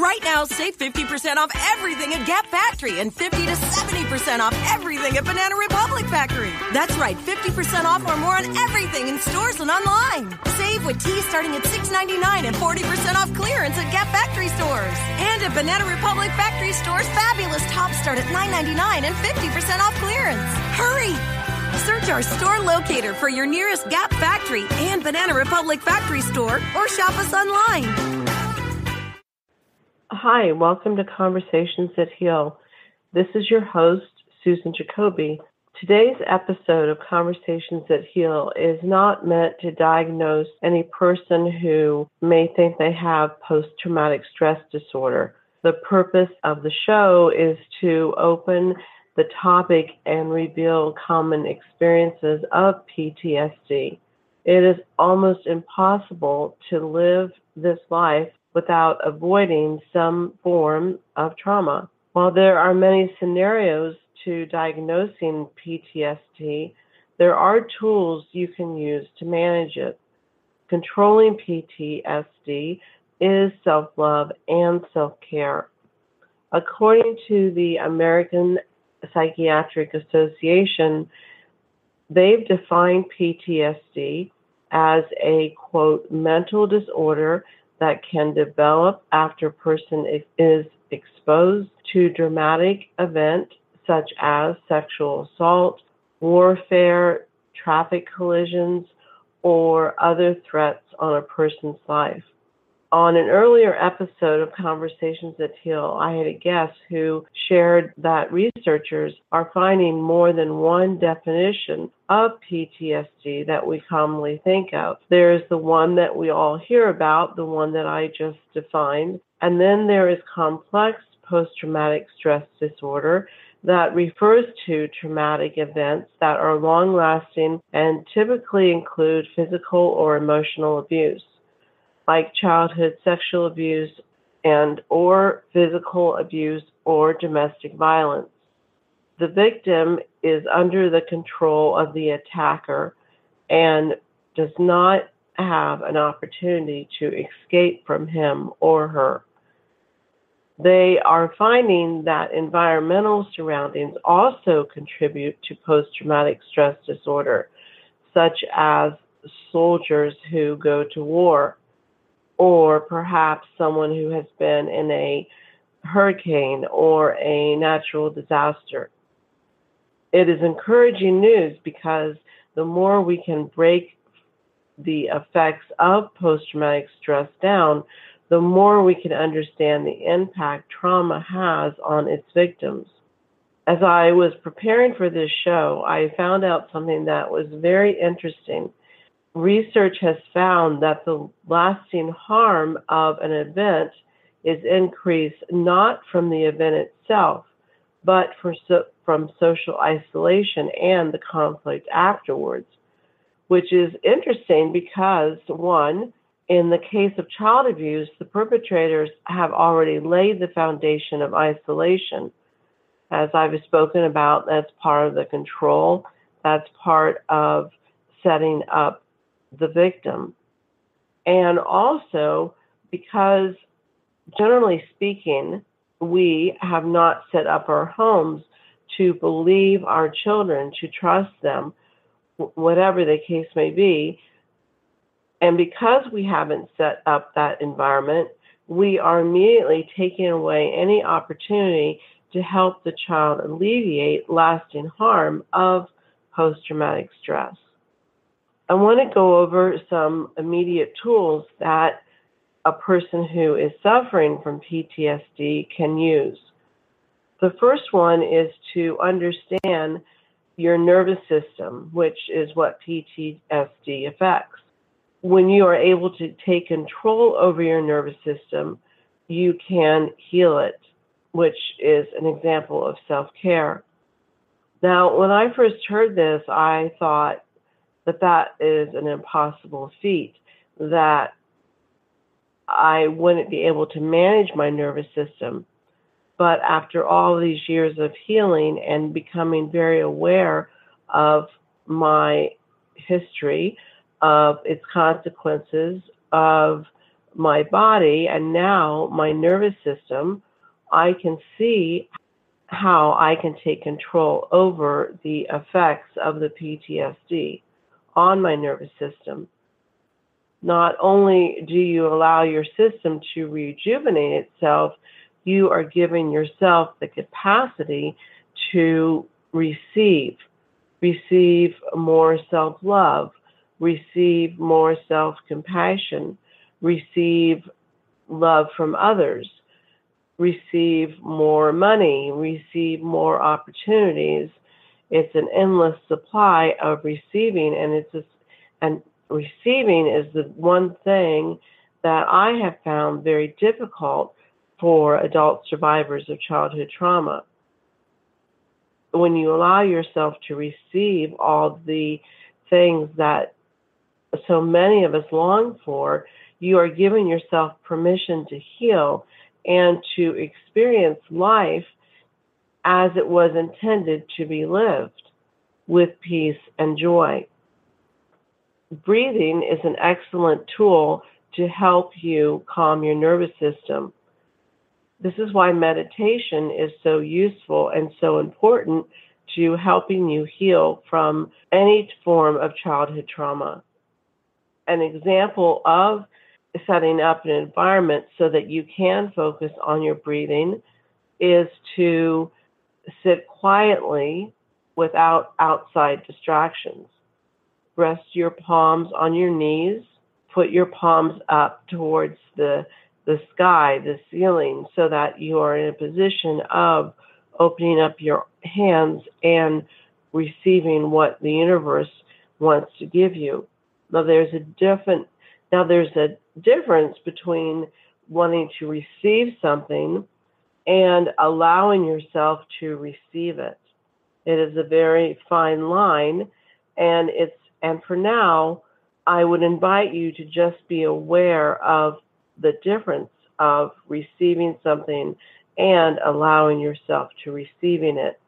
Right now, save 50% off everything at Gap Factory and 50 to 70% off everything at Banana Republic Factory. That's right, 50% off or more on everything in stores and online. Save with tees starting at $6.99 and 40% off clearance at Gap Factory stores. And at Banana Republic Factory stores, fabulous tops start at $9.99 and 50% off clearance. Hurry! Search our store locator for your nearest Gap Factory and Banana Republic Factory store or shop us online. Hi, welcome to Conversations That Heal. This is your host, Susan Jacobi. Today's episode of Conversations That Heal is not meant to diagnose any person who may think they have post traumatic stress disorder. The purpose of the show is to open the topic and reveal common experiences of PTSD. It is almost impossible to live this life without avoiding some form of trauma. While there are many scenarios to diagnosing PTSD, there are tools you can use to manage it. Controlling PTSD is self love and self care. According to the American Psychiatric Association, they've defined PTSD as a quote mental disorder that can develop after a person is exposed to dramatic event such as sexual assault, warfare, traffic collisions, or other threats on a person's life on an earlier episode of Conversations That Heal, I had a guest who shared that researchers are finding more than one definition of PTSD that we commonly think of. There's the one that we all hear about, the one that I just defined, and then there is complex post traumatic stress disorder that refers to traumatic events that are long lasting and typically include physical or emotional abuse like childhood sexual abuse and or physical abuse or domestic violence. The victim is under the control of the attacker and does not have an opportunity to escape from him or her. They are finding that environmental surroundings also contribute to post traumatic stress disorder, such as soldiers who go to war or perhaps someone who has been in a hurricane or a natural disaster. It is encouraging news because the more we can break the effects of post traumatic stress down, the more we can understand the impact trauma has on its victims. As I was preparing for this show, I found out something that was very interesting research has found that the lasting harm of an event is increased not from the event itself, but so, from social isolation and the conflict afterwards, which is interesting because, one, in the case of child abuse, the perpetrators have already laid the foundation of isolation. As I've spoken about, that's part of the control, that's part of setting up the victim. And also because, generally speaking, we have not set up our homes to believe our children, to trust them, whatever the case may be. And because we haven't set up that environment, we are immediately taking away any opportunity to help the child alleviate lasting harm of post traumatic stress. I want to go over some immediate tools that a person who is suffering from PTSD can use. The first one is to understand your nervous system, which is what PTSD affects. When you are able to take control over your nervous system, you can heal it, which is an example of self care. Now, when I first heard this, I thought, that that is an impossible feat, that I wouldn't be able to manage my nervous system. But after all these years of healing and becoming very aware of my history, of its consequences, of my body and now my nervous system, I can see how I can take control over the effects of the PTSD on my nervous system. Not only do you allow your system to rejuvenate itself, you are giving yourself the capacity to receive, receive more self love, receive more self compassion, receive love from others, receive more money, receive more opportunities. It's an endless supply of receiving, and it's a, and receiving is the one thing that I have found very difficult for adult survivors of childhood trauma. When you allow yourself to receive all the things that so many of us long for, you are giving yourself permission to heal and to experience life as it was intended to be lived with peace and joy. Breathing is an excellent tool to help you calm your nervous system. This is why meditation is so useful and so important to helping you heal from any form of childhood trauma. An example of setting up an environment so that you can focus on your breathing is to sit quietly without outside distractions. Rest your palms on your knees. Put your palms up towards the, the sky, the ceiling, so that you are in a position of opening up your hands and receiving what the universe wants to give you. Now there's a different now there's a difference between wanting to receive something and allowing yourself to receive it. It is a very fine line and it's and for now I would invite you to just be aware of the difference of receiving something and allowing yourself to receiving it.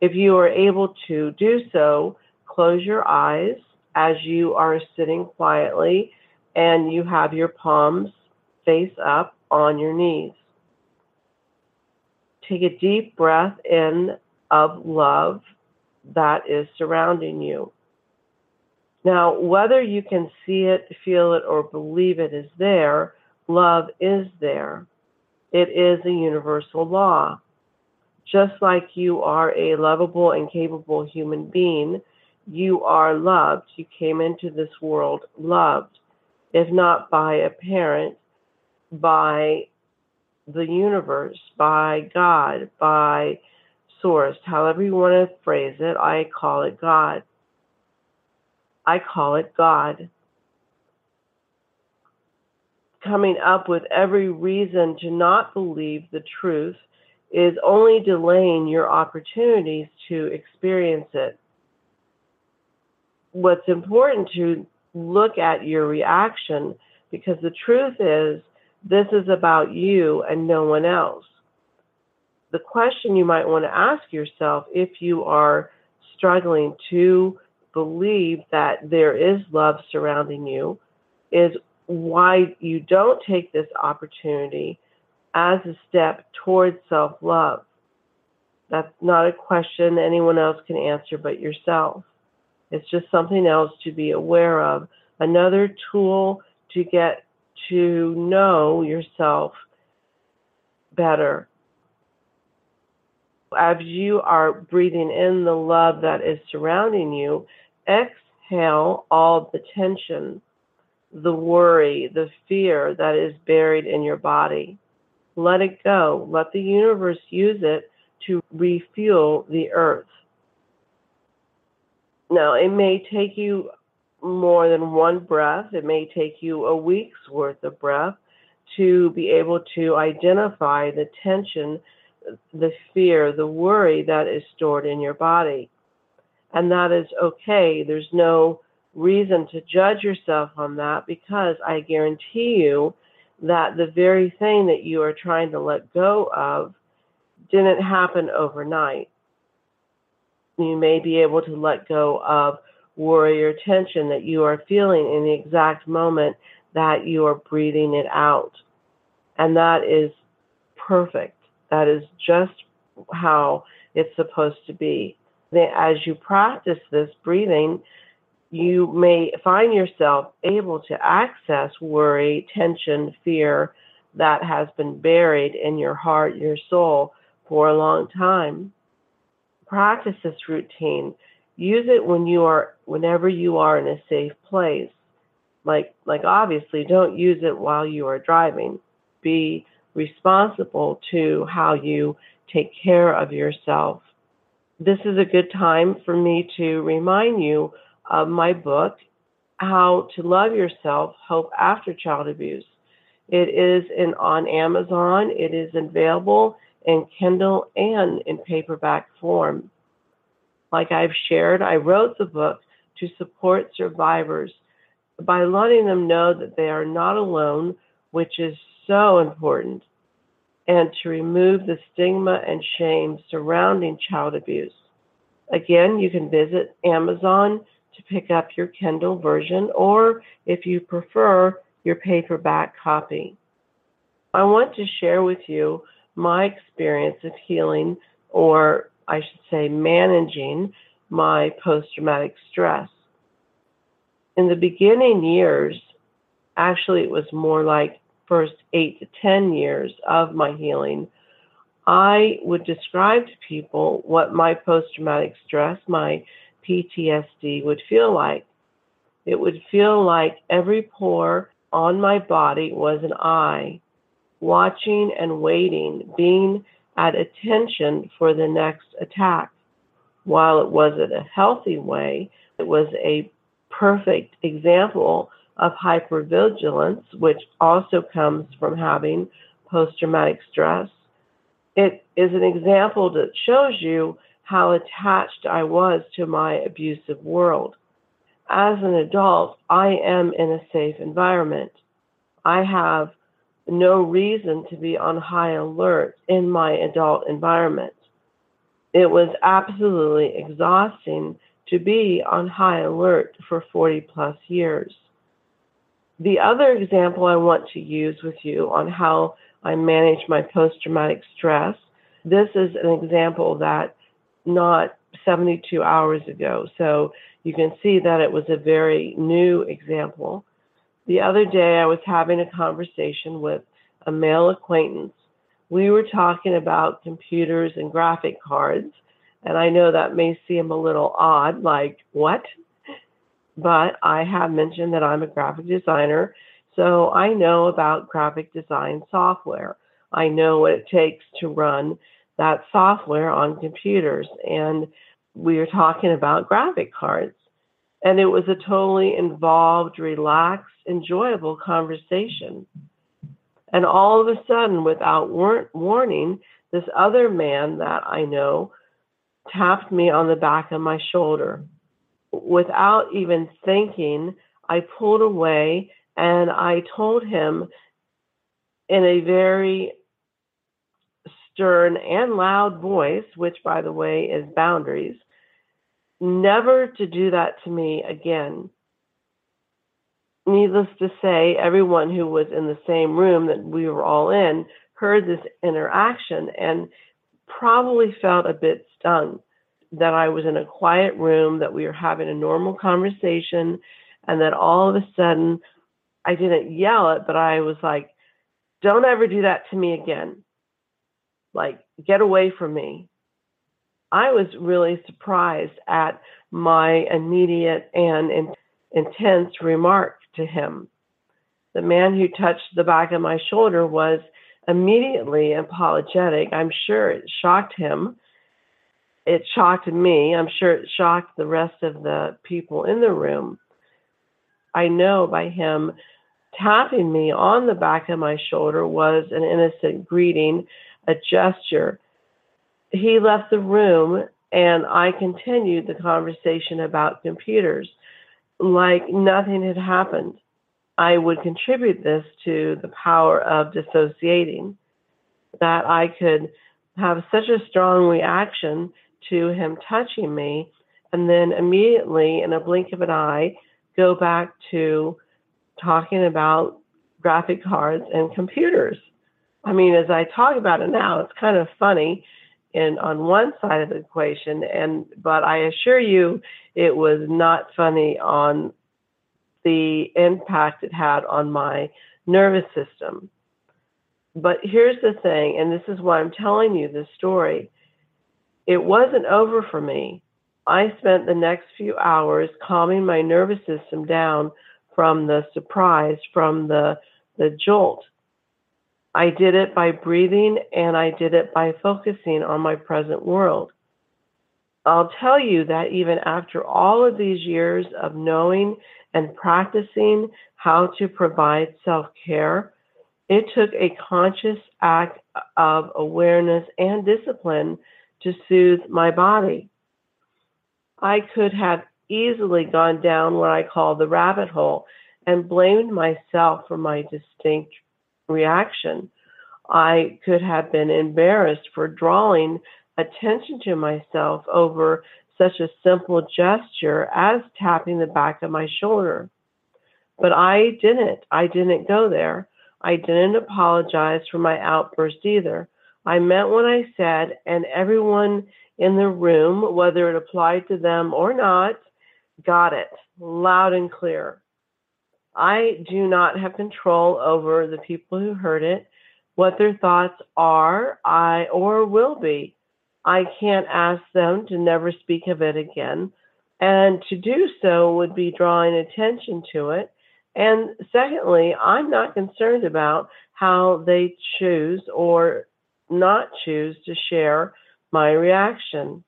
If you are able to do so, close your eyes as you are sitting quietly and you have your palms face up on your knees. Take a deep breath in of love that is surrounding you. Now, whether you can see it, feel it, or believe it is there, love is there. It is a universal law. Just like you are a lovable and capable human being, you are loved. You came into this world loved, if not by a parent, by the universe, by God, by source, however you want to phrase it, I call it God. I call it God. Coming up with every reason to not believe the truth is only delaying your opportunities to experience it what's important to look at your reaction because the truth is this is about you and no one else. The question you might want to ask yourself if you are struggling to believe that there is love surrounding you is why you don't take this opportunity as a step towards self love. That's not a question anyone else can answer but yourself. It's just something else to be aware of. Another tool to get to know yourself better. As you are breathing in the love that is surrounding you, exhale all the tension, the worry, the fear that is buried in your body. Let it go. Let the universe use it to refuel the earth. Now, it may take you more than one breath, it may take you a week's worth of breath to be able to identify the tension, the fear, the worry that is stored in your body. And that is okay. There's no reason to judge yourself on that because I guarantee you that the very thing that you are trying to let go of didn't happen overnight you may be able to let go of worry or tension that you are feeling in the exact moment that you are breathing it out. And that is perfect. That is just how it's supposed to be. As you practice this breathing, you may find yourself able to access worry, tension, fear that has been buried in your heart, your soul for a long time. Practice this routine. Use it when you are whenever you are in a safe place. Like like obviously don't use it while you are driving. Be responsible to how you take care of yourself. This is a good time for me to remind you of my book, How to Love Yourself Hope After Child Abuse. It is in, on Amazon. It is available in Kindle and in paperback form. Like I've shared, I wrote the book to support survivors by letting them know that they are not alone, which is so important, and to remove the stigma and shame surrounding child abuse. Again, you can visit Amazon to pick up your Kindle version, or if you prefer, your paperback copy. I want to share with you my experience of healing, or I should say, managing my post traumatic stress. In the beginning years, actually, it was more like first eight to 10 years of my healing. I would describe to people what my post traumatic stress, my PTSD would feel like. It would feel like every pore on my body was an eye, watching and waiting, being at attention for the next attack. While it wasn't a healthy way, it was a perfect example of hypervigilance, which also comes from having post traumatic stress. It is an example that shows you how attached I was to my abusive world. As an adult, I am in a safe environment. I have no reason to be on high alert in my adult environment. It was absolutely exhausting to be on high alert for 40 plus years. The other example I want to use with you on how I manage my post traumatic stress, this is an example that not 72 hours ago. So you can see that it was a very new example. The other day, I was having a conversation with a male acquaintance. We were talking about computers and graphic cards, and I know that may seem a little odd, like, what? But I have mentioned that I'm a graphic designer, so I know about graphic design software. I know what it takes to run that software on computers. And we were talking about graphic cards. And it was a totally involved, relaxed, enjoyable conversation. And all of a sudden, without war- warning, this other man that I know tapped me on the back of my shoulder. Without even thinking, I pulled away and I told him in a very stern and loud voice, which, by the way, is boundaries, never to do that to me again. Needless to say, everyone who was in the same room that we were all in heard this interaction and probably felt a bit stung that I was in a quiet room, that we were having a normal conversation, and that all of a sudden I didn't yell it, but I was like, don't ever do that to me again like, get away from me. I was really surprised at my immediate and in, intense remark to him. The man who touched the back of my shoulder was immediately apologetic. I'm sure it shocked him. It shocked me. I'm sure it shocked the rest of the people in the room. I know by him tapping me on the back of my shoulder was an innocent greeting a gesture. He left the room and I continued the conversation about computers like nothing had happened. I would contribute this to the power of dissociating, that I could have such a strong reaction to him touching me and then immediately, in a blink of an eye, go back to talking about graphic cards and computers. I mean, as I talk about it now, it's kind of funny in on one side of the equation and but I assure you it was not funny on the impact it had on my nervous system. But here's the thing, and this is why I'm telling you this story. It wasn't over for me. I spent the next few hours calming my nervous system down from the surprise, from the, the jolt. I did it by breathing and I did it by focusing on my present world. I'll tell you that even after all of these years of knowing and practicing how to provide self care, it took a conscious act of awareness and discipline to soothe my body. I could have easily gone down what I call the rabbit hole and blamed myself for my distinct reaction. I could have been embarrassed for drawing attention to myself over such a simple gesture as tapping the back of my shoulder. But I didn't. I didn't go there. I didn't apologize for my outburst either. I meant what I said, and everyone in the room, whether it applied to them or not, got it loud and clear. I do not have control over the people who heard it, what their thoughts are, I or will be. I can't ask them to never speak of it again. And to do so would be drawing attention to it. And secondly, I'm not concerned about how they choose or not choose to share my reaction.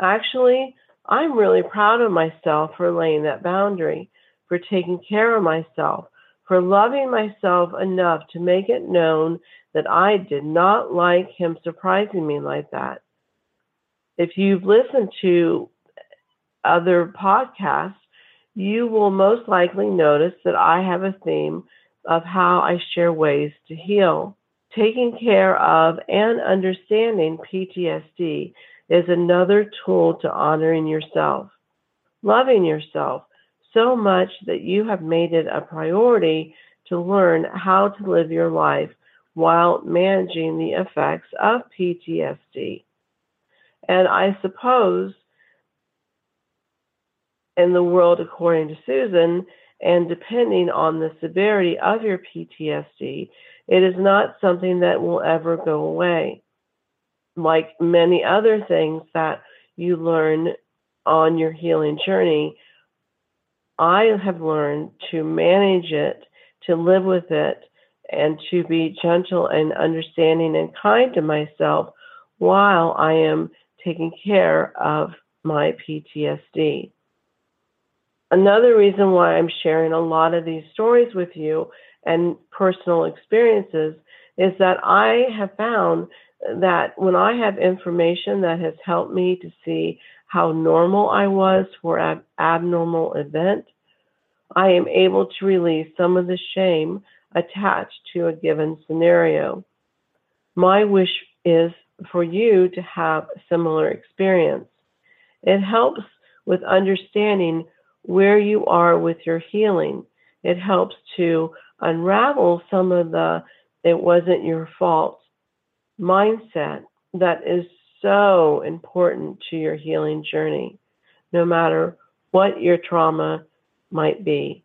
Actually, I'm really proud of myself for laying that boundary, for taking care of myself, for loving myself enough to make it known that I did not like him surprising me like that. If you've listened to other podcasts, you will most likely notice that I have a theme of how I share ways to heal. Taking care of and understanding PTSD is another tool to honoring yourself, loving yourself so much that you have made it a priority to learn how to live your life while managing the effects of PTSD. And I suppose in the world, according to Susan, and depending on the severity of your PTSD, it is not something that will ever go away. Like many other things that you learn on your healing journey, I have learned to manage it, to live with it, and to be gentle and understanding and kind to myself while I am taking care of my PTSD. Another reason why I'm sharing a lot of these stories with you and personal experiences is that I have found that when I have information that has helped me to see how normal I was for an abnormal event, I am able to release some of the shame attached to a given scenario. My wish is for you to have a similar experience. It helps with understanding where you are with your healing. It helps to unravel some of the it wasn't your fault mindset that is so important to your healing journey, no matter what your trauma might be.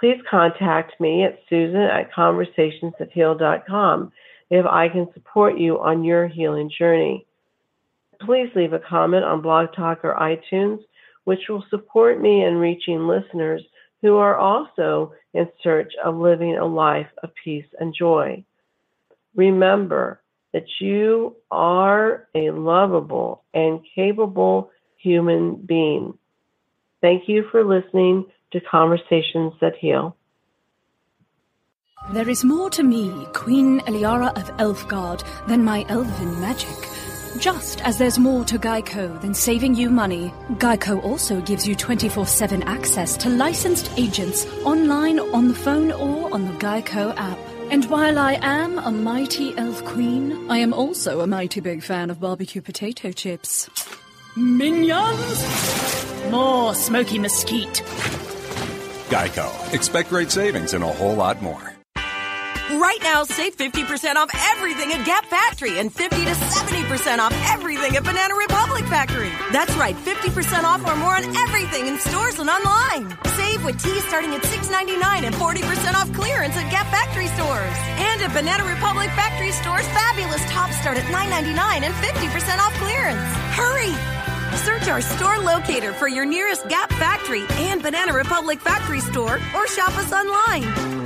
Please contact me at susan at conversationsthatheal.com if I can support you on your healing journey. Please leave a comment on Blog Talk or iTunes, which will support me in reaching listeners who are also in search of living a life of peace and joy. Remember that you are a lovable and capable human being. Thank you for listening to Conversations That Heal. There is more to me, Queen Eliara of Elfgard, than my elven magic. Just as there's more to Geico than saving you money, Geico also gives you 24 7 access to licensed agents online, on the phone, or on the Geico app. And while I am a mighty elf queen, I am also a mighty big fan of barbecue potato chips. Minions! More smoky mesquite. Geico. Expect great savings and a whole lot more. Right now, save 50% off everything at Gap Factory and 50 to 70% off everything at Banana Republic Factory. That's right, 50% off or more on everything in stores and online. Save with tees starting at $6.99 and 40% off clearance at Gap Factory stores. And at Banana Republic Factory stores, fabulous tops start at $9.99 and 50% off clearance. Hurry! Search our store locator for your nearest Gap Factory and Banana Republic Factory store or shop us online.